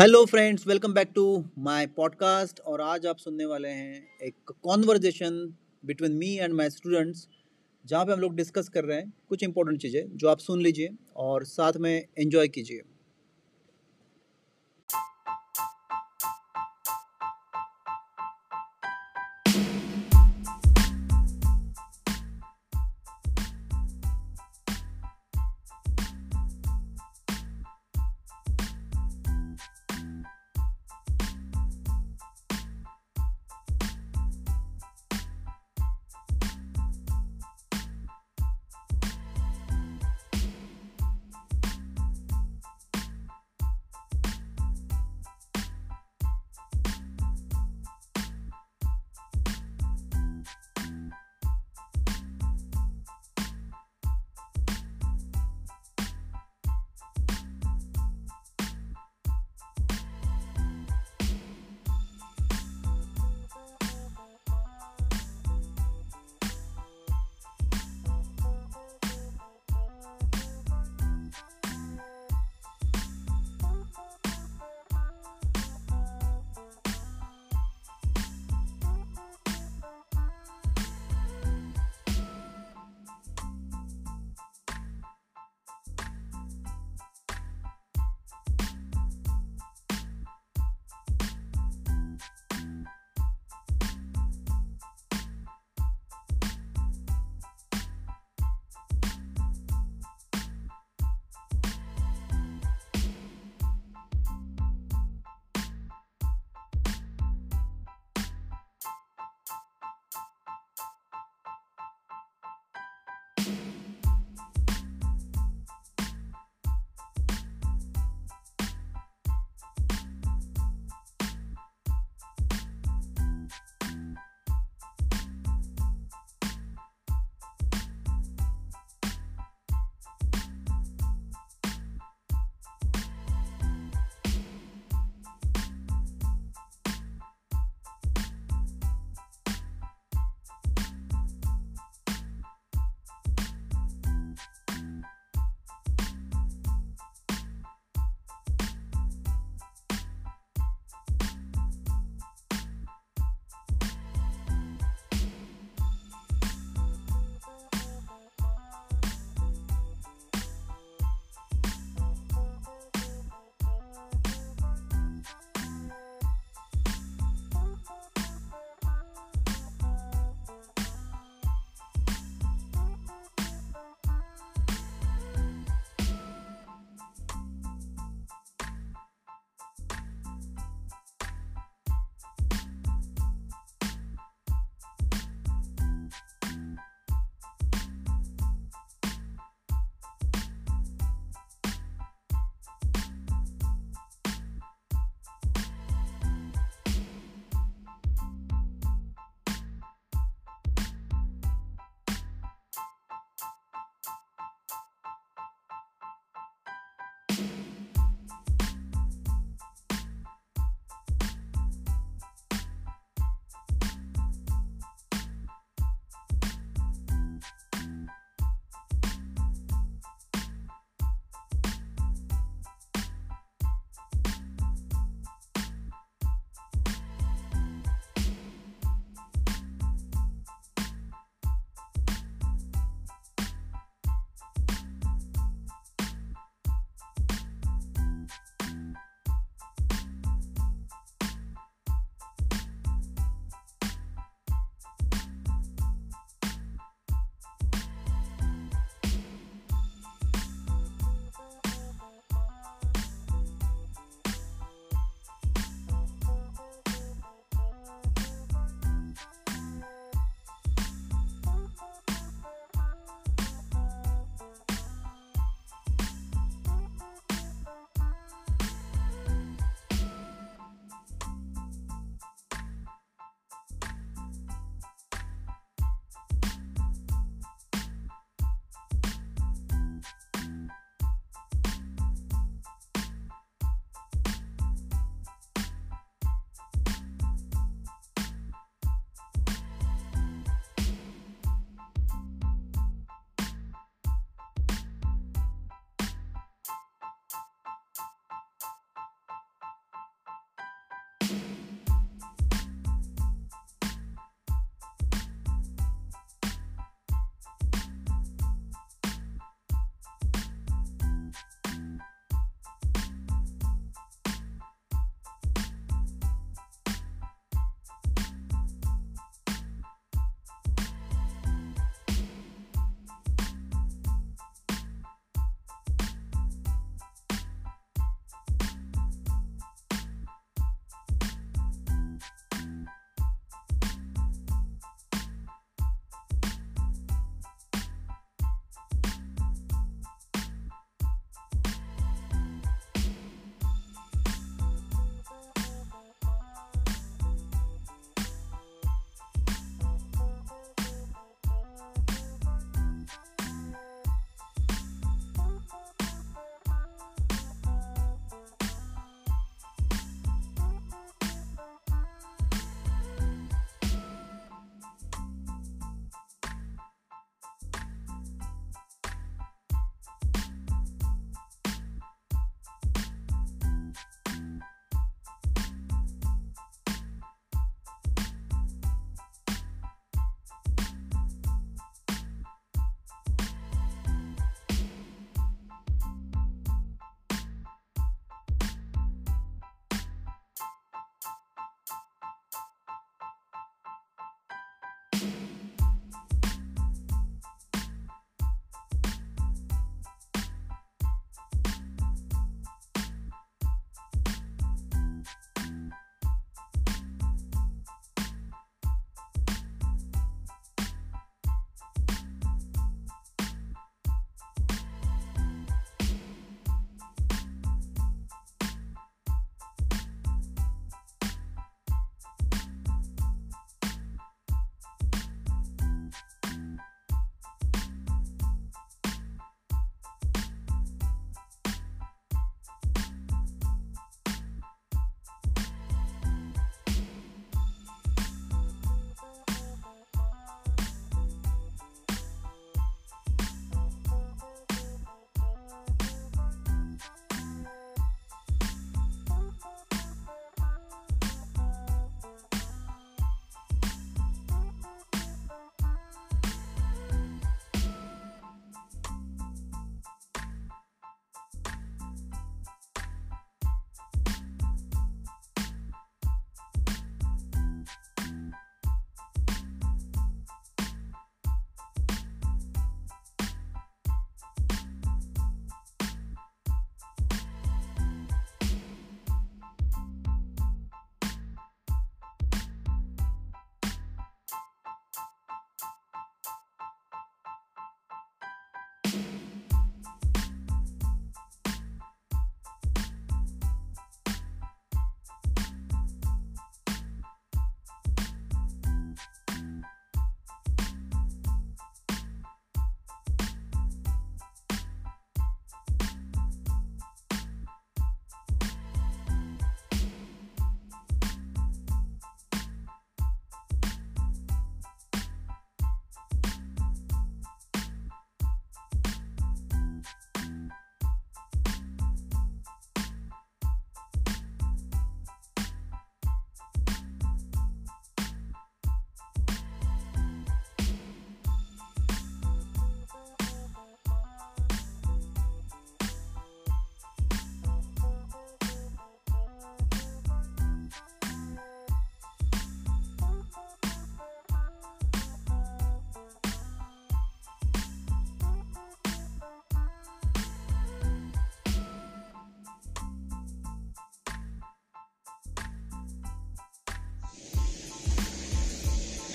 Hello friends welcome back to my podcast और आज आप सुनने वाले हैं एक conversation between me and my students जहाँ पे हम लोग डिस्कस कर रहे हैं कुछ इंपॉर्टेंट चीज़ें जो आप सुन लीजिए और साथ में एंजॉय कीजिए।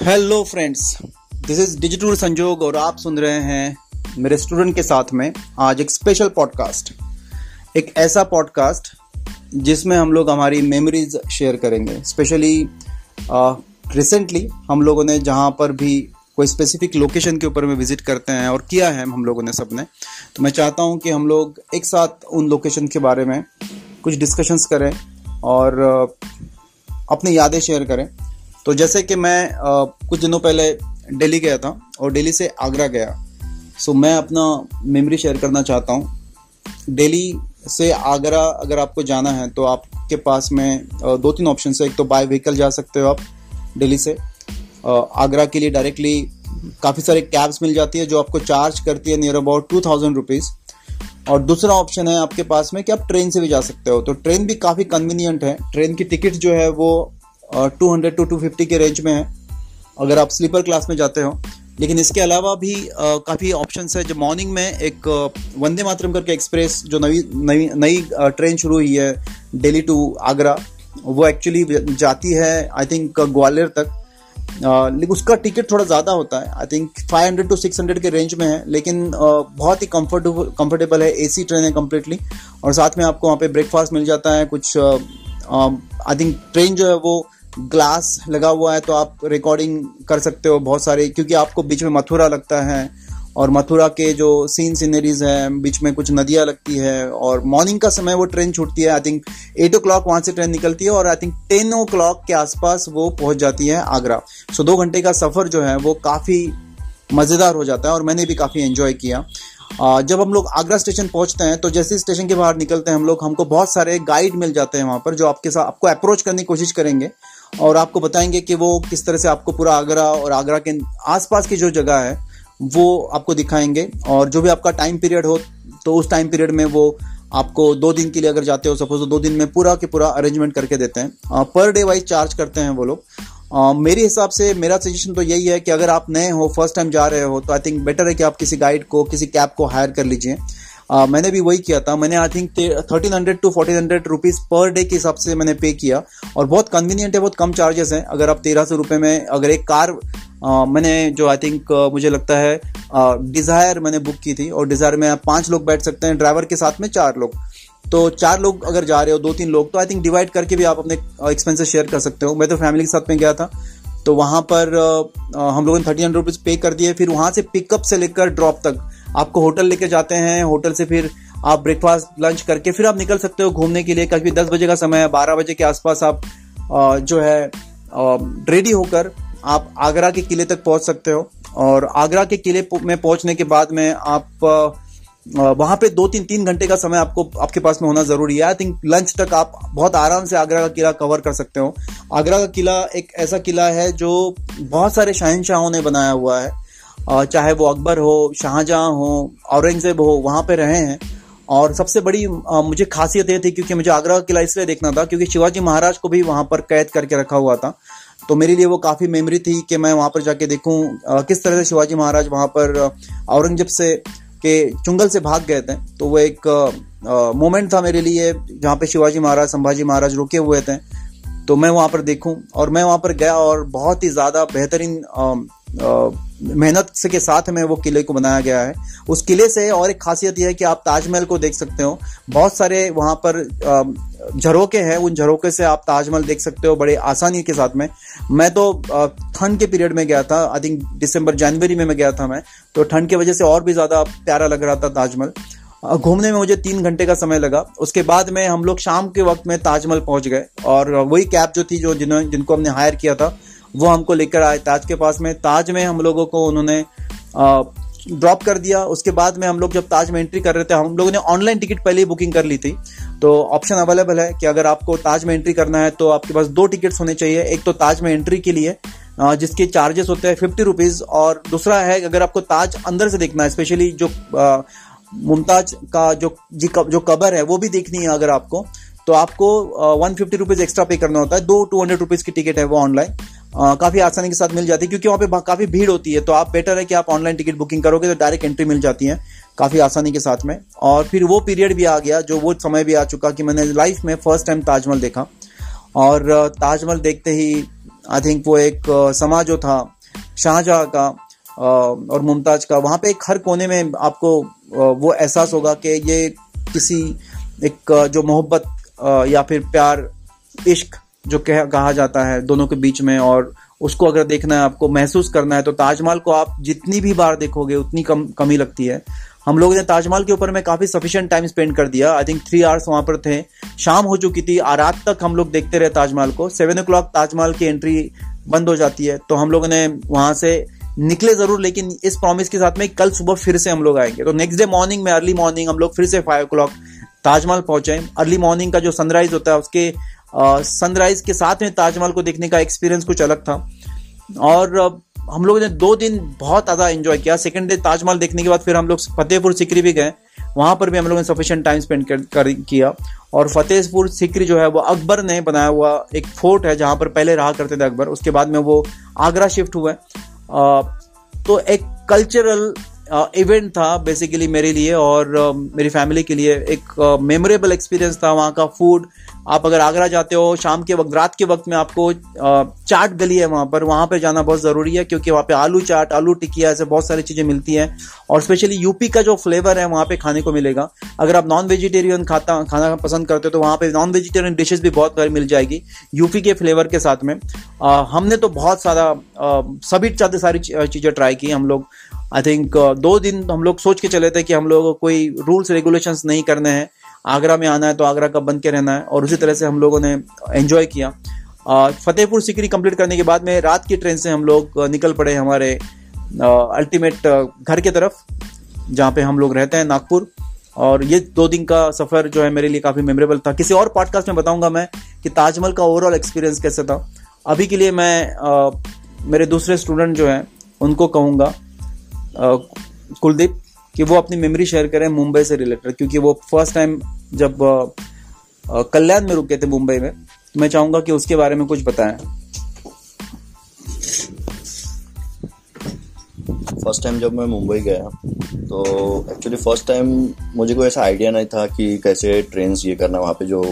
Hello friends this is digital Sanjog और आप सुन रहे हैं मेरे स्टूडेंट के साथ में आज एक स्पेशल पॉडकास्ट एक ऐसा पॉडकास्ट जिसमें हम लोग हमारी मेमोरीज शेयर करेंगे। स्पेशली रिसेंटली हम लोगों ने जहाँ पर भी कोई स्पेसिफिक लोकेशन के ऊपर में विज़िट करते हैं और किया है हम लोगों ने सबने तो मैं चाहता हूँ कि हम लोग एक साथ उन लोकेशन के बारे में कुछ डिस्कशंस करें और अपनी यादें शेयर करें। तो जैसे कि मैं आ, कुछ दिनों पहले दिल्ली गया था और दिल्ली से आगरा गया। सो मैं अपना मेमोरी शेयर करना चाहता हूँ। दिल्ली से आगरा अगर आपको जाना है तो आपके पास में दो तीन ऑप्शन है। एक तो बाय व्हीकल जा सकते हो आप दिल्ली से। आगरा के लिए डायरेक्टली काफ़ी सारे कैब्स मिल जाती है जो आपको चार्ज करती है near about two thousand rupees और दूसरा ऑप्शन है आपके पास में कि आप ट्रेन से भी जा सकते हो। तो ट्रेन भी काफ़ी कन्वीनियंट है। ट्रेन की टिकट जो है वो two hundred to two fifty के रेंज में है, अगर आप स्लीपर क्लास में जाते हो। लेकिन इसके अलावा भी काफ़ी ऑप्शंस है। जो मॉर्निंग में एक वंदे मातरम करके एक्सप्रेस जो नई नई नई ट्रेन शुरू हुई है दिल्ली टू आगरा वो एक्चुअली जाती है आई थिंक ग्वालियर तक। लेकिन उसका टिकट थोड़ा ज़्यादा होता है। आई थिंक 500 टू 600 के रेंज में है, लेकिन बहुत ही कंफर्टेबल कंफर्टेबल है एसी ट्रेन है कम्प्लीटली और साथ में आपको वहाँ पे ब्रेकफास्ट मिल जाता है, कुछ आई थिंक ट्रेन जो है वो ग्लास लगा हुआ है तो आप रिकॉर्डिंग कर सकते हो बहुत सारे, क्योंकि आपको बीच में मथुरा लगता है और मथुरा के जो सीन सीनरीज हैं, बीच में कुछ नदियाँ लगती है और मॉर्निंग का समय वो ट्रेन छूटती है। I think eight o'clock वहाँ से ट्रेन निकलती है और I think ten o'clock के आसपास वो पहुँच जाती है आगरा। सो दो घंटे का सफ़र जो है वो काफ़ी मज़ेदार हो जाता है और मैंने भी काफ़ी एंजॉय किया। जब हम लोग आगरा स्टेशन पहुँचते हैं तो जैसे स्टेशन के बाहर निकलते हैं, हम लोग हमको बहुत सारे गाइड मिल जाते हैं वहाँ पर जो आपके साथ, आपको अप्रोच करने की कोशिश करेंगे। और आपको बताएँगे कि वो किस तरह से आपको पूरा आगरा और आगरा के आसपास की जो जगह है, वो आपको दिखाएँगे। और जो भी आपका टाइम पीरियड हो तो उस टाइम पीरियड में वो आपको दो दिन के लिए अगर जाते हो सपोज़ तो दो दिन में पूरा के पूरा अरेंजमेंट करके देते हैं। पर डे वाइज चार्ज करते हैं वो लोग। मेरे हिसाब से, मेरा सजेशन तो यही है कि अगर आप नए हो फ़र्स्ट टाइम जा रहे हो तो आई थिंक बेटर है कि आप किसी गाइड को, किसी कैब को हायर कर लीजिए। Uh, मैंने भी वही किया था। मैंने I think thirteen hundred to fourteen hundred rupees per day के हिसाब से मैंने पे किया। और बहुत कन्वीनियंट है बहुत कम चार्जेस हैं। अगर आप तेरह सौ रुपये में अगर एक कार uh, मैंने जो आई थिंक मुझे लगता है डिज़ायर मैंने बुक की थी। और डिज़ायर में आप पाँच लोग बैठ सकते हैं ड्राइवर के साथ में चार लोग। तो चार लोग अगर जा रहे हो दो तीन लोग तो आई थिंक डिवाइड करके भी आप अपने एक्सपेंसेस शेयर कर सकते हो। मैं तो फैमिली के साथ में गया था। तो वहाँ पर हम लोगों ने थर्टी हंड्रेड रुपीज़ पे कर दिए। फिर वहाँ से पिकअप से लेकर ड्रॉप तक आपको होटल लेके जाते हैं, होटल से फिर आप ब्रेकफास्ट लंच करके फिर आप निकल सकते हो घूमने के लिए कभी दस बजे का समय है, बारह बजे के आसपास आप जो है रेडी होकर आप आगरा के किले तक पहुँच सकते हो। और आगरा के किले में पहुँचने के बाद में आप वहाँ पे दो तीन तीन घंटे का समय आपको आपके पास में होना ज़रूरी है। आई थिंक लंच तक आप बहुत आराम से आगरा का किला कवर कर सकते हो। आगरा का किला एक ऐसा किला है जो बहुत सारे शहनशाहों ने बनाया हुआ है। चाहे वो अकबर हो, शाहजहां हो, औरंगज़ेब हो, वहाँ पे रहे हैं। और सबसे बड़ी मुझे खासियत ये थी क्योंकि मुझे आगरा किला इसलिए देखना था क्योंकि शिवाजी महाराज को भी वहाँ पर कैद करके रखा हुआ था। तो मेरे लिए वो काफ़ी मेमोरी थी कि मैं वहाँ पर जाके देखूँ किस तरह से शिवाजी महाराज वहाँ पर औरंगज़ेब से, के चुंगल से भाग गए थे। तो वो एक मोमेंट था मेरे लिए जहाँ पे शिवाजी महाराज, संभाजी महाराज रुके हुए थे। तो मैं वहाँ पर देखूँ और मैं वहाँ पर गया और बहुत ही ज़्यादा बेहतरीन मेहनत से के साथ में वो किले को बनाया गया है। उस किले से और एक खासियत यह है कि आप ताजमहल को देख सकते हो। बहुत सारे वहाँ पर झरोके हैं। उन झरोके से आप ताजमहल देख सकते हो बड़े आसानी के साथ में। मैं तो ठंड के पीरियड में गया था। आई थिंक दिसंबर, जनवरी में मैं गया था मैं। तो ठंड की वजह से और भी ज़्यादा प्यारा लग रहा था ताजमहल। घूमने में मुझे तीन घंटे का समय लगा। उसके बाद में हम लोग शाम के वक्त में ताजमहल पहुँच गए। और वही कैब जो थी जो जिन्होंने जिनको हमने हायर किया था वो हमको लेकर आए ताज के पास में। ताज में हम लोगों को उन्होंने ड्रॉप कर दिया। उसके बाद में हम लोग जब ताज में एंट्री कर रहे थे, हम लोगों ने ऑनलाइन टिकट पहले ही बुकिंग कर ली थी। तो ऑप्शन अवेलेबल है कि अगर आपको ताज में एंट्री करना है तो आपके पास दो टिकट्स होने चाहिए। एक तो ताज में एंट्री के लिए जिसके चार्जेस होते हैं फिफ्टी रुपीज़ और दूसरा है अगर आपको ताज अंदर से देखना है स्पेशली जो मुमताज़ का जो जो कबर है, वो भी देखनी है अगर आपको। तो आपको वन फिफ्टी रुपीज़ एक्स्ट्रा पे करना होता है। दो टू हंड्रेड रुपीज़ की टिकट है वो ऑनलाइन काफ़ी आसानी के साथ मिल जाती है, क्योंकि वहाँ पे काफ़ी भीड़ होती है तो आप बेटर है कि आप ऑनलाइन टिकट बुकिंग करोगे तो डायरेक्ट एंट्री मिल जाती है, काफ़ी आसानी के साथ में। और फिर वो पीरियड भी आ गया, जो वो समय भी आ चुका कि मैंने लाइफ में फ़र्स्ट टाइम ताजमहल देखा। और ताजमहल देखते ही आई थिंक वो एक समा जो था, शाहजहाँ का और मुमताज़ का, वहाँ पे एक हर कोने में आपको वो एहसास होगा कि ये किसी एक जो मोहब्बत या फिर प्यार, इश्क जो कह, कहा जाता है दोनों के बीच में और उसको अगर देखना है, आपको महसूस करना है तो ताजमहल को आप जितनी भी बार देखोगे, उतनी कम, कमी लगती है। हम लोगों ने ताजमहल के ऊपर में काफ़ी सफिशियंट टाइम स्पेंड कर दिया। आई थिंक थ्री आवर्स वहाँ पर थे। शाम हो चुकी थी रात तक हम लोग देखते रहे ताजमहल को। सेवन ओ ताजमहल की एंट्री बंद हो जाती है। तो हम लोगों ने वहाँ से निकले ज़रूर, लेकिन इस प्रॉमिस के साथ में कल सुबह फिर से हम लोग आएँगे। तो नेक्स्ट डे मॉर्निंग में अर्ली मॉर्निंग हम लोग फिर से फाइव ओ ताजमहल पहुँचे। अर्ली मॉर्निंग का जो सनराइज होता है, उसके सनराइज के साथ में ताजमहल को देखने का एक्सपीरियंस कुछ अलग था। और हम लोगों ने दो दिन बहुत ज़्यादा एंजॉय किया। सेकेंड डे ताजमहल देखने के बाद फिर हम लोग फतेहपुर सिकरी भी गए। वहाँ पर भी हम लोगों ने सफिशियंट टाइम स्पेंड कर, किया। और फतेहपुर सिकरी जो है वो अकबर ने बनाया हुआ एक फोर्ट है जहाँ पर पहले रहा करते थे अकबर। उसके बाद में वो आगरा शिफ्ट हुआ तो एक कल्चरल इवेंट था बेसिकली मेरे लिए और मेरी फैमिली के लिए। एक मेमोरेबल एक्सपीरियंस था। वहाँ का फ़ूड आप अगर आगरा जाते हो शाम के वक्त रात के वक्त में आपको चाट गली है वहाँ पर वहाँ पर जाना बहुत ज़रूरी है क्योंकि वहाँ पे आलू चाट आलू टिकिया ऐसे बहुत सारी चीज़ें मिलती हैं। और स्पेशली यूपी का जो फ्लेवर है वहाँ पे खाने को मिलेगा। अगर आप नॉन वेजिटेरियन खाता खाना पसंद करते हो तो वहाँ पे नॉन वेजिटेरियन डिशेज भी बहुत सारी मिल जाएगी यूपी के फ्लेवर के साथ में। आ, हमने तो बहुत सारा सभी चाहते सारी चीज़ें ट्राई की हम लोग। आई थिंक दो दिन हम लोग सोच के चले थे कि हम लोग कोई रूल्स रेगुलेशंस नहीं करने हैं। आगरा में आना है तो आगरा का बन के रहना है। और उसी तरह से हम लोगों ने एंजॉय किया। फतेहपुर सिकरी कंप्लीट करने के बाद में रात की ट्रेन से हम लोग निकल पड़े हमारे अल्टीमेट घर के तरफ़ जहाँ पे हम लोग रहते हैं नागपुर। और ये दो दिन का सफ़र जो है मेरे लिए काफ़ी मेमोरेबल था। किसी और पॉडकास्ट में बताऊँगा मैं कि ताजमहल का ओवरऑल एक्सपीरियंस कैसे था। अभी के लिए मैं आ, मेरे दूसरे स्टूडेंट जो हैं उनको कहूँगा कुलदीप कि वो अपनी मेमोरी शेयर करें मुंबई से रिलेटेड क्योंकि वो फ़र्स्ट टाइम जब कल्याण में रुके थे मुंबई में तो मैं चाहूँगा कि उसके बारे में कुछ बताएँ। फ़र्स्ट टाइम जब मैं मुंबई गया तो एक्चुअली फ़र्स्ट टाइम मुझे कोई ऐसा आइडिया नहीं था कि कैसे ट्रेन ये करना, वहाँ पे जो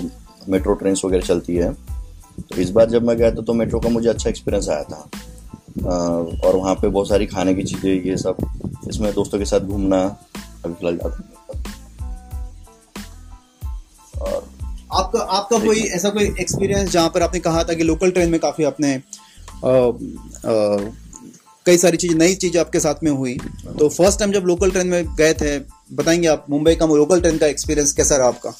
मेट्रो ट्रेन वगैरह चलती है। तो इस बार जब मैं गया था तो मेट्रो का मुझे अच्छा एक्सपीरियंस आया था। और वहाँ पे बहुत सारी खाने की चीज़ें, ये सब इसमें दोस्तों के साथ घूमना अभी फ़िलहाल जाता और आपका आपका कोई ऐसा कोई एक्सपीरियंस जहाँ पर आपने कहा था कि लोकल ट्रेन में काफ़ी आपने कई सारी चीज़ नई चीज़ आपके साथ में हुई। तो फ़र्स्ट टाइम जब लोकल ट्रेन में गए थे बताएँगे आप मुंबई का लोकल ट्रेन का एक्सपीरियंस कैसा रहा आपका?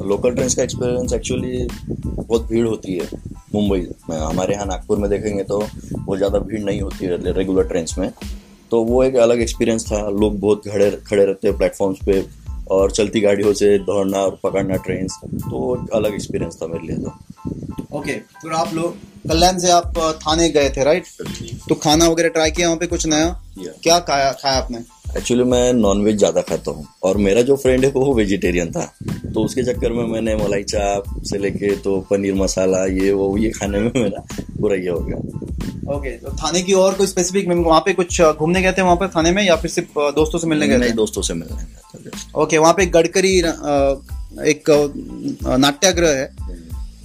लोकल ट्रेन का एक्सपीरियंस एक्चुअली बहुत भीड़ होती है मुंबई में। हमारे यहाँ नागपुर में देखेंगे तो बहुत ज़्यादा भीड़ नहीं होती है रेगुलर ट्रेन में। तो वो एक अलग एक्सपीरियंस था। लोग बहुत खड़े खड़े रहते हैं प्लेटफॉर्म्स पे और चलती गाड़ियों से दौड़ना और पकड़ना ट्रेन तो अलग एक्सपीरियंस था मेरे लिए तो। ओके तो आप लोग कल्याण से आप थाने गए थे राइट तो खाना वगैरह ट्राई किया वहाँ पे कुछ नया? क्या खाया खाया आपने? एक्चुअली मैं नॉनवेज ज़्यादा खाता हूँ। और मेरा जो फ्रेंड है वो वेजिटेरियन था। तो उसके चक्कर में मैंने मलाई चाप से लेके तो पनीर मसाला ये वो ये खाने में मेरा पूरा ये हो गया। ओके तो थाने की और कोई स्पेसिफिक वहाँ पे कुछ घूमने गए थे वहाँ पे थाने में या फिर सिर्फ़ दोस्तों से मिलने गए नहीं दोस्तों से मिलने गए ओके वहाँ पे गडकरी एक नाट्यगृह है।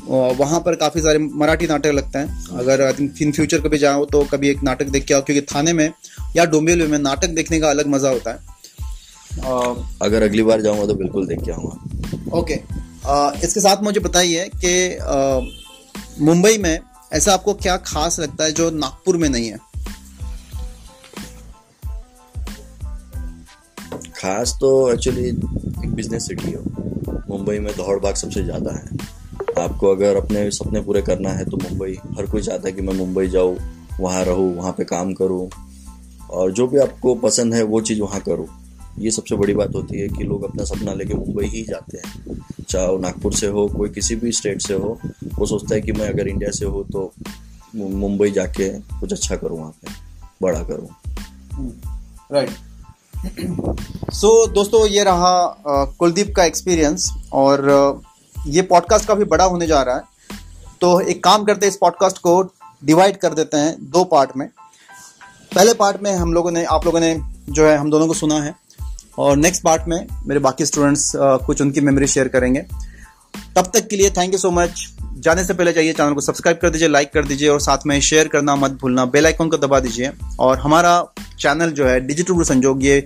वहाँ पर काफ़ी सारे मराठी नाटक लगते हैं। अगर इन फ्यूचर कभी जाओ तो कभी एक नाटक देख के आओ क्योंकि थाने में या डोंबिवली में नाटक देखने का अलग मज़ा होता है। अगर अगली बार जाऊँगा तो बिल्कुल देख के आऊँगा। ओके। इसके साथ मुझे बताइए कि मुंबई में ऐसा आपको क्या खास लगता है जो नागपुर में नहीं है? खास तो एक्चुअली एक बिज़नेस सिटी है। मुंबई में दौड़ भाग सबसे ज़्यादा है। आपको अगर अपने सपने पूरे करना है तो मुंबई, हर कोई चाहता है कि मैं मुंबई जाऊँ, वहाँ रहूँ, वहाँ पे काम करूँ, और जो भी आपको पसंद है वो चीज़ वहाँ करूँ। ये सबसे बड़ी बात होती है कि लोग अपना सपना लेके मुंबई ही जाते हैं। चाहे वो नागपुर से हो, कोई किसी भी स्टेट से हो, वो सोचता है कि मैं अगर इंडिया से हो तो मुंबई जाके कुछ अच्छा करूँ वहाँ पे, बड़ा करूँ। राइट सो दोस्तों, ये रहा कुलदीप का एक्सपीरियंस और ये पॉडकास्ट काफ़ी बड़ा होने जा रहा है। तो एक काम करते हैं, इस पॉडकास्ट को डिवाइड कर देते हैं दो पार्ट में। पहले पार्ट में हम लोगों ने, आप लोगों ने जो है, हम दोनों को सुना है। और नेक्स्ट पार्ट में मेरे बाकी स्टूडेंट्स कुछ उनकी मेमोरी शेयर करेंगे। तब तक के लिए थैंक यू सो मच जाने से पहले चाहिए चैनल को सब्सक्राइब कर दीजिए लाइक कर दीजिए और साथ में शेयर करना मत भूलना। बेल आइकन को दबा दीजिए। और हमारा चैनल जो है डिजिटल गुरु संजोग ये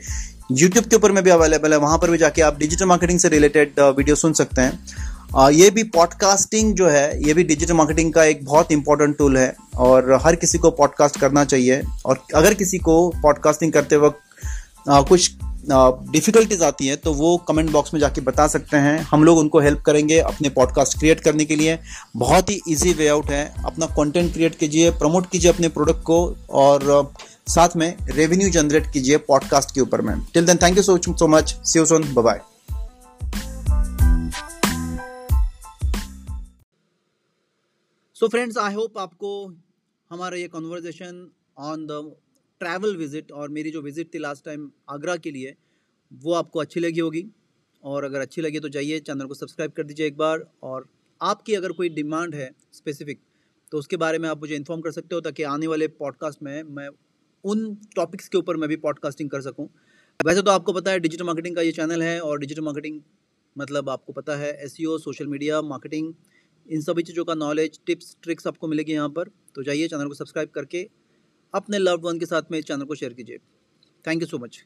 यूट्यूब के ऊपर में भी अवेलेबल है। वहाँ पर भी जाके आप डिजिटल मार्केटिंग से रिलेटेड वीडियो सुन सकते हैं। ये भी पॉडकास्टिंग जो है, ये भी डिजिटल मार्केटिंग का एक बहुत इंपॉर्टेंट टूल है। और हर किसी को पॉडकास्ट करना चाहिए। और अगर किसी को पॉडकास्टिंग करते वक्त कुछ डिफ़िकल्टीज आती हैं तो वो कमेंट बॉक्स में जाके बता सकते हैं। हम लोग उनको हेल्प करेंगे अपने पॉडकास्ट क्रिएट करने के लिए। बहुत ही इजी वे आउट है। अपना कंटेंट क्रिएट कीजिए प्रमोट कीजिए अपने प्रोडक्ट को, और साथ में रेवेन्यू जनरेट कीजिए पॉडकास्ट के ऊपर में। Till then thank you so so much see soon bye so friends I hope आपको हमारा ये conversation on the travel visit और मेरी जो विज़िट थी लास्ट टाइम आगरा के लिए, वो आपको अच्छी लगी होगी। और अगर अच्छी लगी तो जाइए चैनल को सब्सक्राइब कर दीजिए एक बार। और आपकी अगर कोई डिमांड है स्पेसिफिक तो उसके बारे में आप मुझे इन्फॉर्म कर सकते हो ताकि आने वाले पॉडकास्ट में मैं उन टॉपिक्स के ऊपर मैं भी पॉडकास्टिंग कर सकूँ। वैसे तो आपको पता है डिजिटल मार्केटिंग का ये चैनल है और डिजिटल मार्केटिंग मतलब आपको पता है एसईओ सोशल मीडिया मार्केटिंग इन सभी चीज़ों का नॉलेज टिप्स ट्रिक्स आपको मिलेगी यहाँ पर। तो जाइए चैनल को सब्सक्राइब करके अपने लव्ड वन के साथ में इस चैनल को शेयर कीजिए। Thank you so much